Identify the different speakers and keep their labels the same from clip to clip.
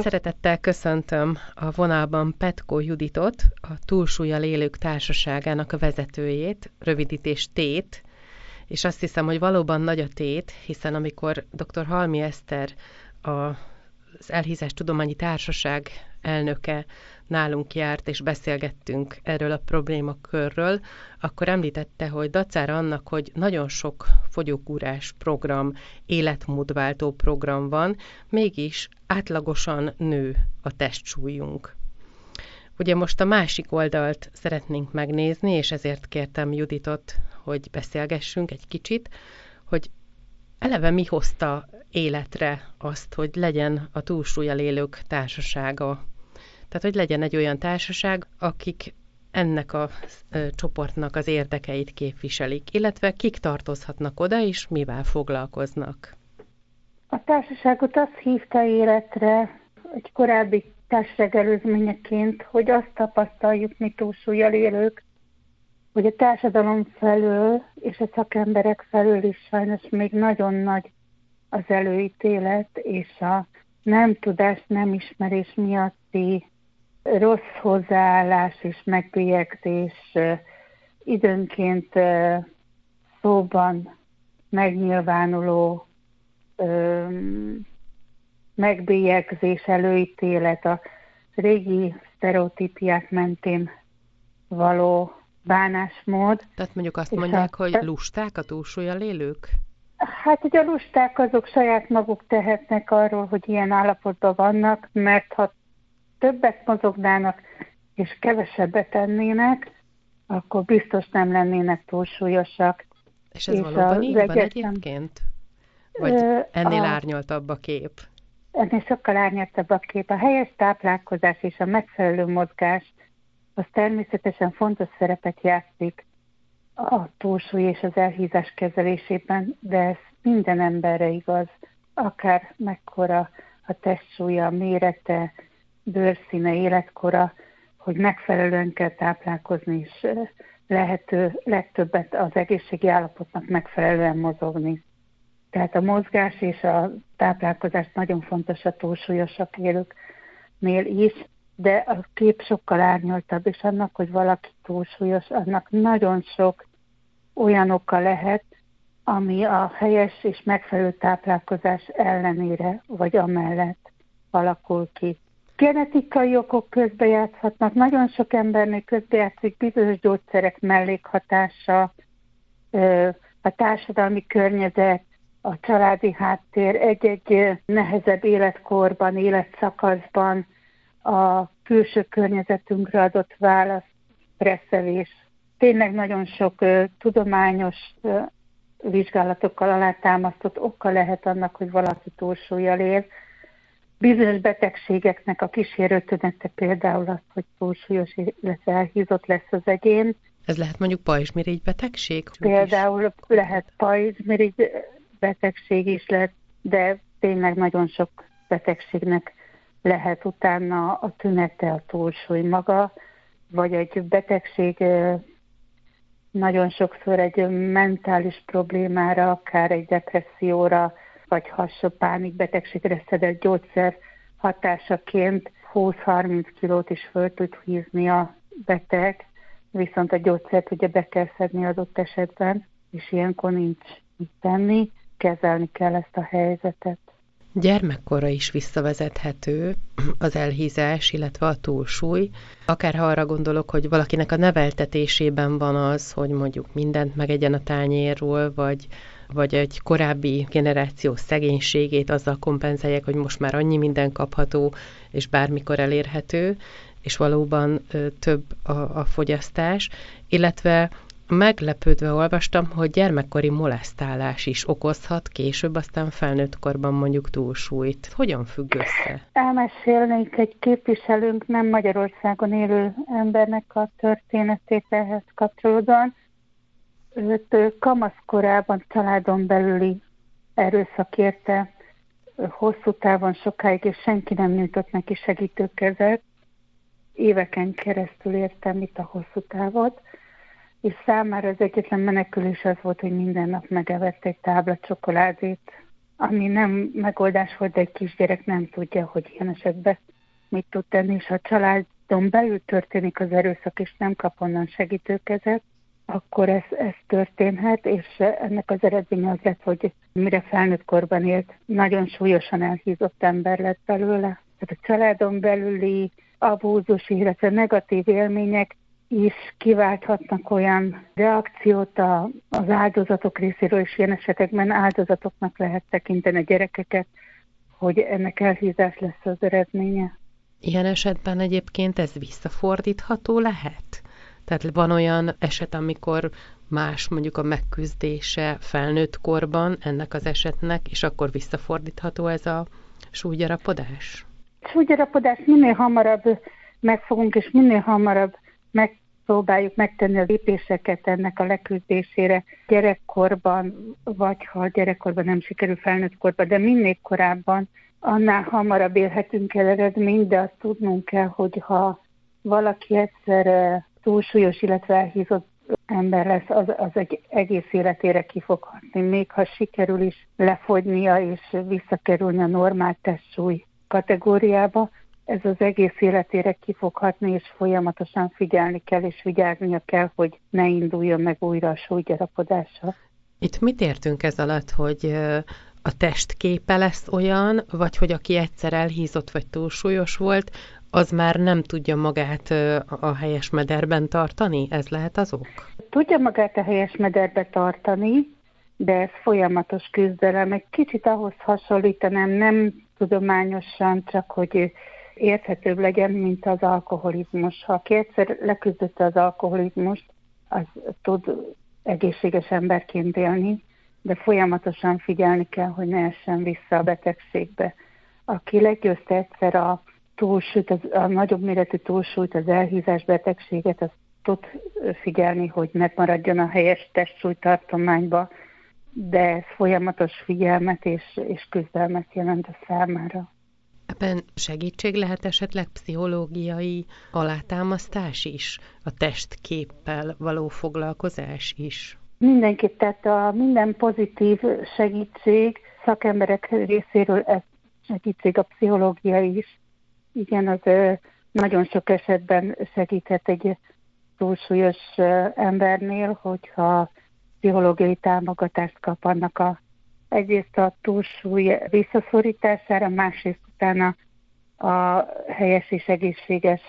Speaker 1: Szeretettel köszöntöm a vonalban Petko Juditot, a Túlsúlyal élők társaságának a vezetőjét, rövidítés Tét, és azt hiszem, hogy valóban nagy a tét, hiszen amikor dr. Halmi Eszter, az Elhízás Tudományi Társaság elnöke nálunk járt, és beszélgettünk erről a problémakörről, akkor említette, hogy dacára annak, hogy nagyon sok fogyókúrás program, életmódváltó program van, mégis átlagosan nő a testsúlyunk. Ugye most a másik oldalt szeretnénk megnézni, és ezért kértem Juditot, hogy beszélgessünk egy kicsit, hogy eleve mi hozta életre azt, hogy legyen a túlsúlyal élők társasága. Tehát, hogy legyen egy olyan társaság, akik ennek a ö, csoportnak az érdekeit képviselik, illetve kik tartozhatnak oda, és mivel foglalkoznak.
Speaker 2: A társaságot azt hívta életre egy korábbi társaság előzményeként, hogy azt tapasztaljuk mi túlsúlyjal élők, hogy a társadalom felől és a szakemberek felől is sajnos még nagyon nagy az előítélet, és a nem tudás, nem ismerés miatti rossz hozzáállás és megbélyegzés időnként szóban megnyilvánuló megbélyegzés, előítélet, a régi sztereotípiák mentén való bánásmód.
Speaker 1: Tehát mondjuk azt mondják, a, hogy lusták a túlsúlyal élők?
Speaker 2: Hát, hogy a lusták azok saját maguk tehetnek arról, hogy ilyen állapotban vannak, mert ha többet mozognának és kevesebbet tennének, akkor biztos nem lennének túlsúlyosak.
Speaker 1: És ez és valóban így van egyébként? Vagy ennél a, árnyaltabb a kép?
Speaker 2: Ennél sokkal árnyaltabb a kép. A helyes táplálkozás és a megfelelő mozgás az természetesen fontos szerepet játszik a túlsúly és az elhízás kezelésében, de ez minden emberre igaz, akár mekkora a testsúlya, mérete, bőrszíne, életkora, hogy megfelelően kell táplálkozni, és lehető legtöbbet az egészségi állapotnak megfelelően mozogni. Tehát a mozgás és a táplálkozás nagyon fontos a túlsúlyosak élőknél is, de a kép sokkal árnyaltabb, és annak, hogy valaki túlsúlyos, annak nagyon sok olyan oka lehet, ami a helyes és megfelelő táplálkozás ellenére, vagy amellett alakul ki. Genetikai okok közbejátszhatnak, nagyon sok embernél közbejátszik bizonyos gyógyszerek mellékhatása, a társadalmi környezet, a családi háttér egy-egy nehezebb életkorban, életszakaszban a külső környezetünkre adott válasz, stresszelés. Tényleg nagyon sok tudományos vizsgálatokkal alátámasztott oka lehet annak, hogy valaki túlsúlyjal él. Bizonyos betegségeknek a kísérő tünete például az, hogy túlsúlyos, illetve elhízott lesz az egyén.
Speaker 1: Ez lehet mondjuk pajzsmirigy betegség?
Speaker 2: Például lehet pajzsmirigy betegség is lett, de tényleg nagyon sok betegségnek lehet utána a tünete a túlsúly maga, vagy egy betegség nagyon sokszor egy mentális problémára, akár egy depresszióra, vagy hasonló pánikbetegségre szedett gyógyszer hatásaként 20-30 kilót is föl tud hízni a beteg, viszont a gyógyszert ugye be kell szedni adott esetben, és ilyenkor nincs mit tenni kezelni kell ezt a helyzetet.
Speaker 1: Gyermekkorra is visszavezethető az elhízás, illetve a túlsúly. Akár ha arra gondolok, hogy valakinek a neveltetésében van az, hogy mondjuk mindent megegyen a tányérról, vagy, vagy egy korábbi generáció szegénységét azzal kompenzálják, hogy most már annyi minden kapható, és bármikor elérhető, és valóban több a, a fogyasztás, illetve Meglepődve olvastam, hogy gyermekkori molesztálás is okozhat később, aztán felnőtt korban mondjuk túlsúlyt. Hogyan függ össze?
Speaker 2: Elmesélnék egy képviselőnk, nem Magyarországon élő embernek a történetét ehhez kapcsolódóan. Őt kamaszkorában családon belüli erőszak érte hosszú távon sokáig, és senki nem nyújtott neki segítőkezet. Éveken keresztül értem itt a hosszú távot. És számára az egyetlen menekülés az volt, hogy minden nap megevett egy tábla csokoládét, ami nem megoldás volt, de egy kisgyerek nem tudja, hogy ilyen esetben mit tud tenni, és a családon belül történik az erőszak, és nem kap onnan segítőkezet, akkor ez, ez történhet, és ennek az eredménye az lett, hogy mire felnőtt korban élt, nagyon súlyosan elhízott ember lett belőle. Tehát a családon belüli abúzus, illetve negatív élmények is kiválthatnak olyan reakciót a, az áldozatok részéről, és ilyen esetekben áldozatoknak lehet tekinteni a gyerekeket, hogy ennek elhízás lesz az eredménye.
Speaker 1: Ilyen esetben egyébként ez visszafordítható lehet? Tehát van olyan eset, amikor más mondjuk a megküzdése felnőtt korban ennek az esetnek, és akkor visszafordítható ez a súlygyarapodás?
Speaker 2: Súlygyarapodás minél hamarabb megfogunk, és minél hamarabb megpróbáljuk megtenni a lépéseket ennek a leküzdésére gyerekkorban, vagy ha gyerekkorban nem sikerül felnőtt korban, de minél korábban, annál hamarabb élhetünk el eredményt, de azt tudnunk kell, hogy ha valaki egyszer túlsúlyos, illetve elhízott ember lesz, az, az egy egész életére ki fog hatni. Még ha sikerül is lefogynia és visszakerülni a normál testsúly kategóriába, ez az egész életére ki fog hatni, és folyamatosan figyelni kell, és vigyáznia kell, hogy ne induljon meg újra a súlygyarapodása.
Speaker 1: Itt mit értünk ez alatt, hogy a testképe lesz olyan, vagy hogy aki egyszer elhízott vagy túlsúlyos volt, az már nem tudja magát a helyes mederben tartani? Ez lehet az ok?
Speaker 2: Tudja magát a helyes mederbe tartani, de ez folyamatos küzdelem. Egy kicsit ahhoz hasonlítanám, nem tudományosan, csak hogy érthetőbb legyen, mint az alkoholizmus. Ha aki egyszer leküzdötte az alkoholizmust, az tud egészséges emberként élni, de folyamatosan figyelni kell, hogy ne essen vissza a betegségbe. Aki legyőzte egyszer a túlsúlyt, az, a nagyobb méretű túlsúlyt, az elhízás betegséget, az tud figyelni, hogy megmaradjon a helyes testsúlytartományba, de ez folyamatos figyelmet és, és küzdelmet jelent a számára.
Speaker 1: Ebben segítség lehet esetleg pszichológiai alátámasztás is, a testképpel való foglalkozás is?
Speaker 2: Mindenképp, tehát a minden pozitív segítség szakemberek részéről ez segítség a pszichológia is, igen, az nagyon sok esetben segíthet egy túlsúlyos embernél, hogyha pszichológiai támogatást kap annak a egyrészt a túlsúly visszaszorítására, másrészt utána a helyes és egészséges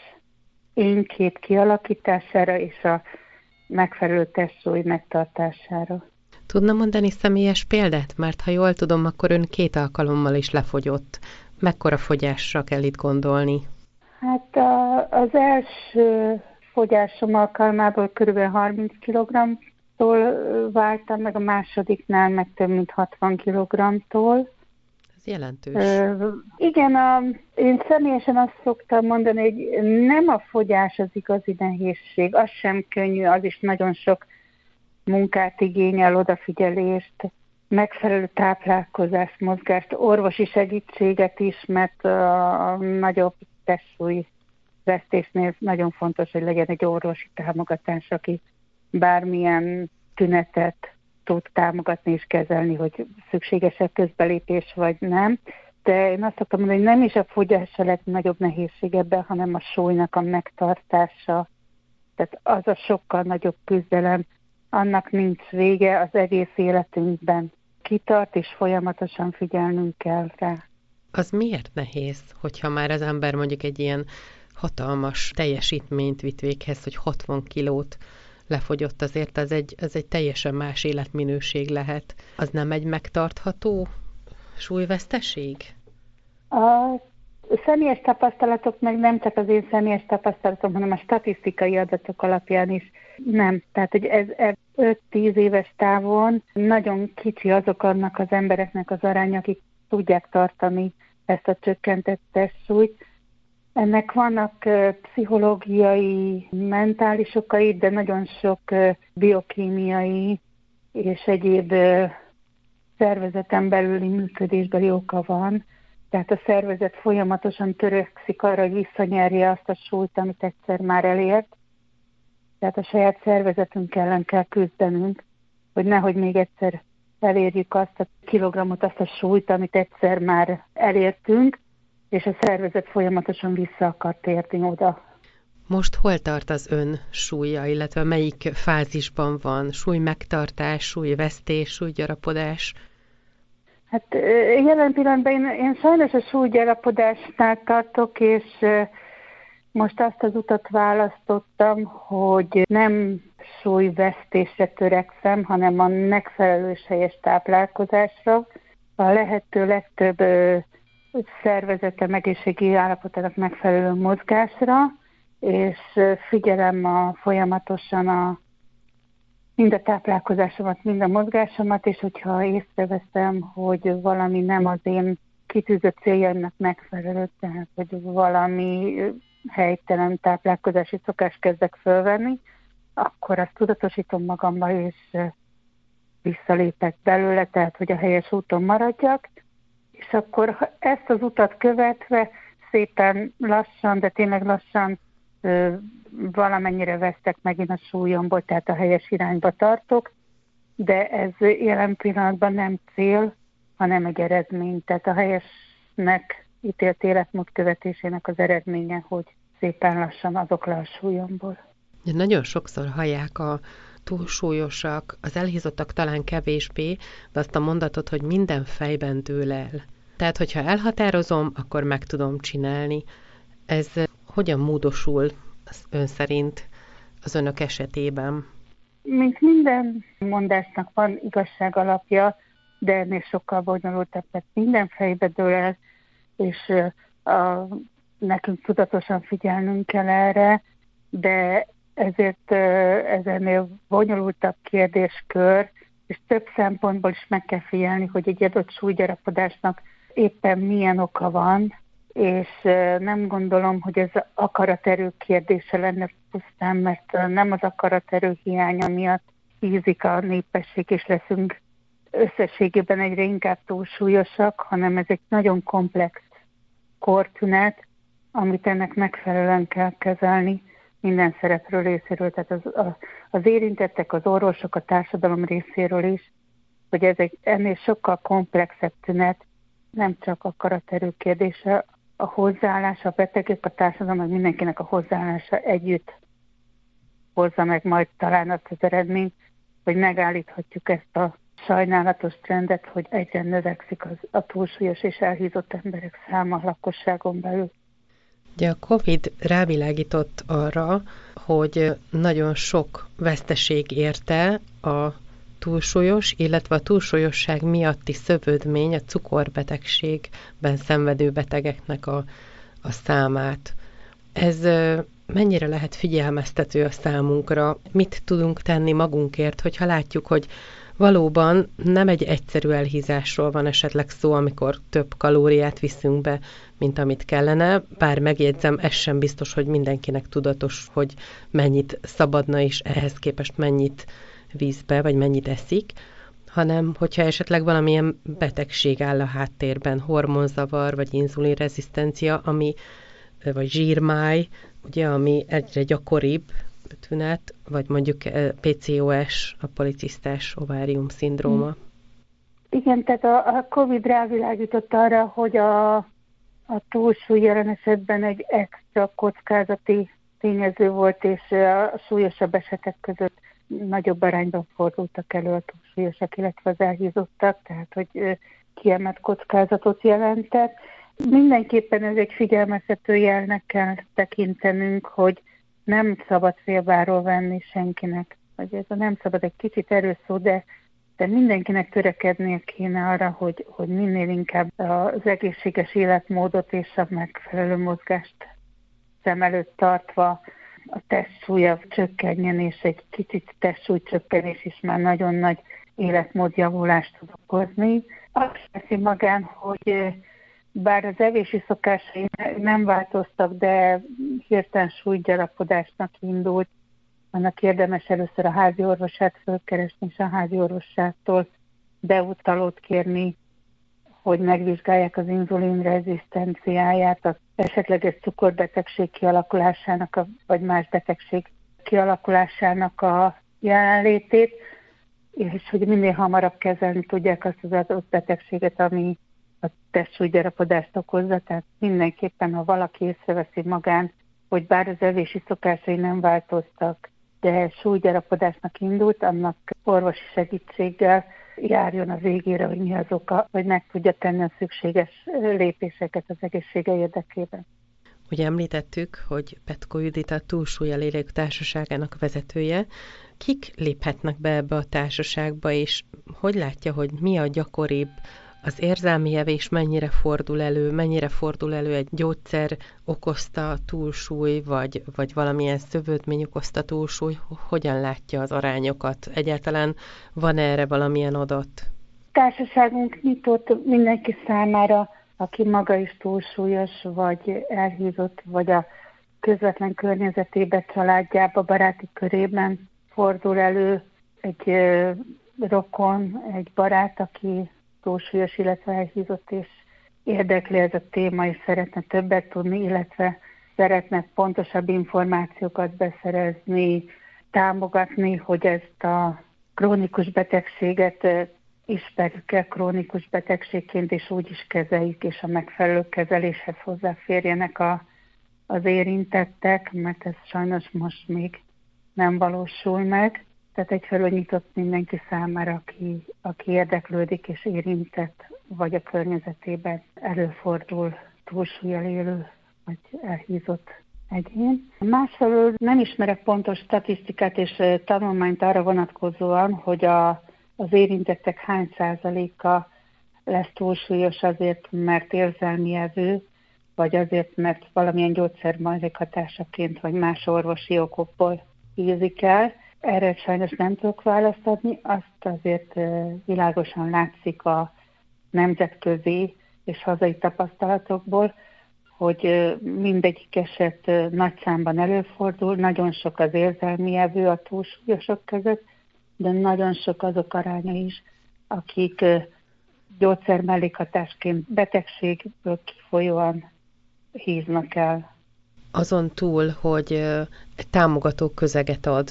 Speaker 2: énkép kialakítására és a megfelelő testsúly megtartására.
Speaker 1: Tudna mondani személyes példát? Mert ha jól tudom, akkor ön két alkalommal is lefogyott. Mekkora fogyásra kell itt gondolni?
Speaker 2: Hát a, az első fogyásom alkalmából kb. 30 kg-tól váltam, meg a másodiknál meg több mint 60 kg-tól.
Speaker 1: Ez jelentős.
Speaker 2: Ö, igen, a, én személyesen azt szoktam mondani, hogy nem a fogyás az igazi nehézség, az sem könnyű, az is nagyon sok munkát igényel, odafigyelést, megfelelő táplálkozást, mozgást, orvosi segítséget is, mert a nagyobb testsúly vesztésnél nagyon fontos, hogy legyen egy orvosi támogatás, aki bármilyen tünetet tud támogatni és kezelni, hogy szükséges-e közbelépés vagy nem. De én azt szoktam mondani, hogy nem is a fogyás a legnagyobb nehézség ebben, hanem a súlynak a megtartása. Tehát az a sokkal nagyobb küzdelem, annak nincs vége az egész életünkben kitart, és folyamatosan figyelnünk kell rá.
Speaker 1: Az miért nehéz, hogyha már az ember mondjuk egy ilyen hatalmas teljesítményt vitt véghez, hogy 60 kilót lefogyott, azért ez egy, ez egy teljesen más életminőség lehet. Az nem egy megtartható súlyveszteség?
Speaker 2: A személyes tapasztalatok, meg nem csak az én személyes tapasztalatom, hanem a statisztikai adatok alapján is nem. Tehát, hogy ez, ez 5-10 éves távon nagyon kicsi azok annak az embereknek az aránya, akik tudják tartani ezt a csökkentett testsúlyt. Ennek vannak pszichológiai, mentális okai, de nagyon sok biokémiai és egyéb szervezeten belüli működésbeli oka van. Tehát a szervezet folyamatosan törekszik arra, hogy visszanyerje azt a súlyt, amit egyszer már elért. Tehát a saját szervezetünk ellen kell küzdenünk, hogy nehogy még egyszer elérjük azt a kilogramot, azt a súlyt, amit egyszer már elértünk, és a szervezet folyamatosan vissza akar térni oda.
Speaker 1: Most hol tart az ön súlya, illetve melyik fázisban van? Súly megtartás, súly vesztés, súlygyarapodás?
Speaker 2: Hát jelen pillanatban én, én sajnos a súlygyarapodásnál tartok, és most azt az utat választottam, hogy nem súlyvesztésre törekszem, hanem a megfelelő helyes táplálkozásra. A lehető legtöbb szervezete egészségi állapotának megfelelő mozgásra, és figyelem a, folyamatosan a, mind a táplálkozásomat, mind a mozgásomat, és hogyha észreveszem, hogy valami nem az én kitűzött céljaimnak megfelelő, tehát hogy valami helytelen táplálkozási szokást kezdek fölvenni, akkor azt tudatosítom magamba, és visszalépek belőle, tehát hogy a helyes úton maradjak, és akkor ezt az utat követve szépen lassan, de tényleg lassan valamennyire vesztek megint a súlyomból, tehát a helyes irányba tartok, de ez jelen pillanatban nem cél, hanem egy eredmény. Tehát a helyesnek ítélt életmód követésének az eredménye, hogy szépen lassan azok le a súlyomból.
Speaker 1: Nagyon sokszor hallják a túlsúlyosak, az elhízottak talán kevésbé, de azt a mondatot, hogy minden fejben dől el. Tehát, hogyha elhatározom, akkor meg tudom csinálni. Ez hogyan módosul ön szerint az önök esetében?
Speaker 2: Mint minden mondásnak van igazság alapja, de ennél sokkal bonyolultabb, tehát minden fejbe dől el, és a, nekünk tudatosan figyelnünk kell erre, de ezért ez ennél bonyolultabb kérdéskör, és több szempontból is meg kell figyelni, hogy egy adott súlygyarapodásnak éppen milyen oka van, és nem gondolom, hogy ez akaraterő kérdése lenne pusztán, mert nem az akaraterő hiánya miatt hízik a népesség, és leszünk összességében egyre inkább túlsúlyosak, hanem ez egy nagyon komplex kortünet, amit ennek megfelelően kell kezelni minden szereplő részéről, tehát az, az érintettek, az orvosok, a társadalom részéről is, hogy ez egy ennél sokkal komplexebb tünet, nem csak a karaterő kérdése, a hozzáállása, a betegek, a társadalom, meg mindenkinek a hozzáállása együtt hozza meg majd talán azt az eredményt, hogy megállíthatjuk ezt a sajnálatos trendet, hogy egyre növekszik az, a túlsúlyos és elhízott emberek száma a lakosságon belül.
Speaker 1: Ugye a COVID rávilágított arra, hogy nagyon sok veszteség érte a túlsúlyos, illetve a túlsúlyosság miatti szövődmény a cukorbetegségben szenvedő betegeknek a, a számát. Ez mennyire lehet figyelmeztető a számunkra? Mit tudunk tenni magunkért, hogyha látjuk, hogy valóban nem egy egyszerű elhízásról van esetleg szó, amikor több kalóriát viszünk be, mint amit kellene, bár megjegyzem, ez sem biztos, hogy mindenkinek tudatos, hogy mennyit szabadna, és ehhez képest mennyit vízbe, vagy mennyit eszik, hanem hogyha esetleg valamilyen betegség áll a háttérben, hormonzavar, vagy inzulinrezisztencia, ami, vagy zsírmáj, ugye, ami egyre gyakoribb tünet, vagy mondjuk eh, PCOS, a policisztás ovárium szindróma. Hmm.
Speaker 2: Igen, tehát a, a COVID rávilágított arra, hogy a, a túlsúly jelen esetben egy extra kockázati tényező volt, és a súlyosabb esetek között nagyobb arányban fordultak elő a túlsúlyosak, illetve az elhízottak, tehát hogy kiemelt kockázatot jelentett. Mindenképpen ez egy figyelmeztető jelnek kell tekintenünk, hogy nem szabad félváról venni senkinek, vagy ez a nem szabad egy kicsit erőszó, de, de mindenkinek törekednie kéne arra, hogy, hogy minél inkább az egészséges életmódot és a megfelelő mozgást szem előtt tartva a testsúlya csökkenjen, és egy kicsit testsúly csökkenés is már nagyon nagy életmódjavulást tud okozni. Azt teszi magán, hogy bár az evési szokásai nem változtak, de hirtelen súlygyarapodásnak indult, annak érdemes először a házi orvosát fölkeresni, és a házi orvosától beutalót kérni, hogy megvizsgálják az inzulin rezisztenciáját, az esetleges cukorbetegség kialakulásának, a, vagy más betegség kialakulásának a jelenlétét, és hogy minél hamarabb kezelni tudják azt az adott betegséget, ami a testsúlygyarapodást okozza, tehát mindenképpen, ha valaki észreveszi magán, hogy bár az evési szokásai nem változtak, de súlygyarapodásnak indult, annak orvosi segítséggel járjon a végére, hogy mi az oka, hogy meg tudja tenni a szükséges lépéseket az egészsége érdekében.
Speaker 1: Ugye említettük, hogy Petko Judit a Túlsúlya Lélek Társaságának vezetője. Kik léphetnek be ebbe a társaságba, és hogy látja, hogy mi a gyakoribb az érzelmi evés mennyire fordul elő, mennyire fordul elő egy gyógyszer okozta túlsúly, vagy, vagy valamilyen szövődmény okozta túlsúly, hogyan látja az arányokat? Egyáltalán van erre valamilyen adat?
Speaker 2: Társaságunk nyitott mindenki számára, aki maga is túlsúlyos, vagy elhízott, vagy a közvetlen környezetébe, családjába, baráti körében fordul elő egy rokon, egy barát, aki túlsúlyos, illetve elhízott, és érdekli ez a téma, és szeretne többet tudni, illetve szeretne pontosabb információkat beszerezni, támogatni, hogy ezt a krónikus betegséget ismerjük el krónikus betegségként, és úgy is kezeljük, és a megfelelő kezeléshez hozzáférjenek a, az érintettek, mert ez sajnos most még nem valósul meg. Tehát egyfelől nyitott mindenki számára, aki, aki érdeklődik és érintett, vagy a környezetében előfordul túlsúlyjal élő, vagy elhízott egyén. Másfelől nem ismerek pontos statisztikát és tanulmányt arra vonatkozóan, hogy a, az érintettek hány százaléka lesz túlsúlyos azért, mert érzelmi evő, vagy azért, mert valamilyen gyógyszer hatásaként, vagy más orvosi okokból hízik el. Erre sajnos nem tudok választ adni, azt azért világosan látszik a nemzetközi és hazai tapasztalatokból, hogy mindegyik eset nagy számban előfordul, nagyon sok az érzelmi evő a túlsúlyosok között, de nagyon sok azok aránya is, akik gyógyszer mellékhatásként betegségből kifolyóan híznak el.
Speaker 1: Azon túl, hogy támogató közeget ad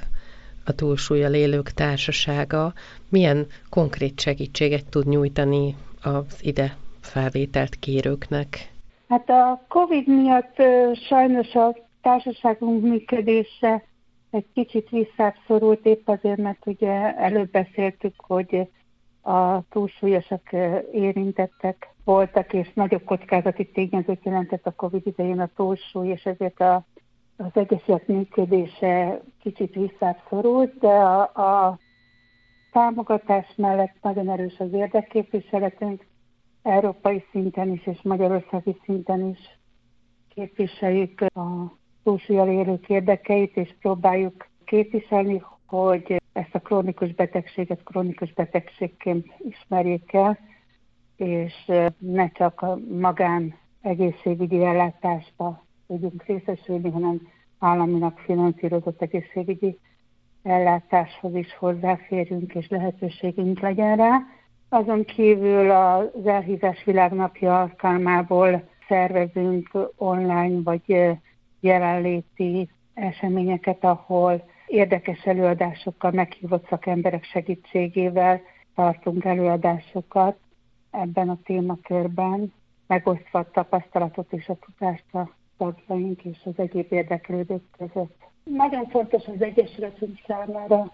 Speaker 1: a túlsúlyjal élők társasága milyen konkrét segítséget tud nyújtani az ide felvételt kérőknek?
Speaker 2: Hát a COVID miatt sajnos a társaságunk működése egy kicsit visszább épp azért, mert ugye előbb beszéltük, hogy a túlsúlyosak érintettek voltak, és nagyobb kockázati tényezőt jelentett a COVID idején a túlsúly, és ezért a az egészet működése kicsit visszább de a, a támogatás mellett nagyon erős az érdekképviseletünk, európai szinten is és magyarországi szinten is képviseljük a túlsúlyal élők érdekeit, és próbáljuk képviselni, hogy ezt a krónikus betegséget krónikus betegségként ismerjék el, és ne csak a magán egészségügyi ellátásba tudjunk részesülni, hanem államinak finanszírozott egészségügyi ellátáshoz is hozzáférjünk, és lehetőségünk legyen rá. Azon kívül az Elhízás Világnapja alkalmából szervezünk online vagy jelenléti eseményeket, ahol érdekes előadásokkal, meghívott szakemberek segítségével tartunk előadásokat ebben a témakörben, megosztva a tapasztalatot és a tudást a tagjaink és az egyéb érdeklődők között. Nagyon fontos az Egyesületünk számára,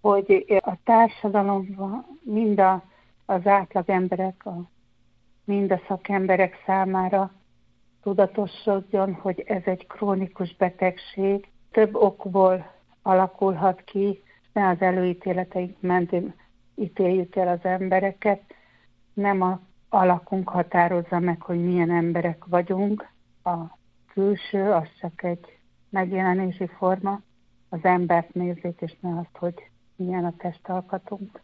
Speaker 2: hogy a társadalomban mind a, az átlag emberek, a, mind a szakemberek számára tudatosodjon, hogy ez egy krónikus betegség, több okból alakulhat ki, ne az előítéleteink mentén ítéljük el az embereket, nem a alakunk határozza meg, hogy milyen emberek vagyunk, a külső az csak egy megjelenési forma, az embert nézzék, és ne azt, hogy milyen a testalkatunk.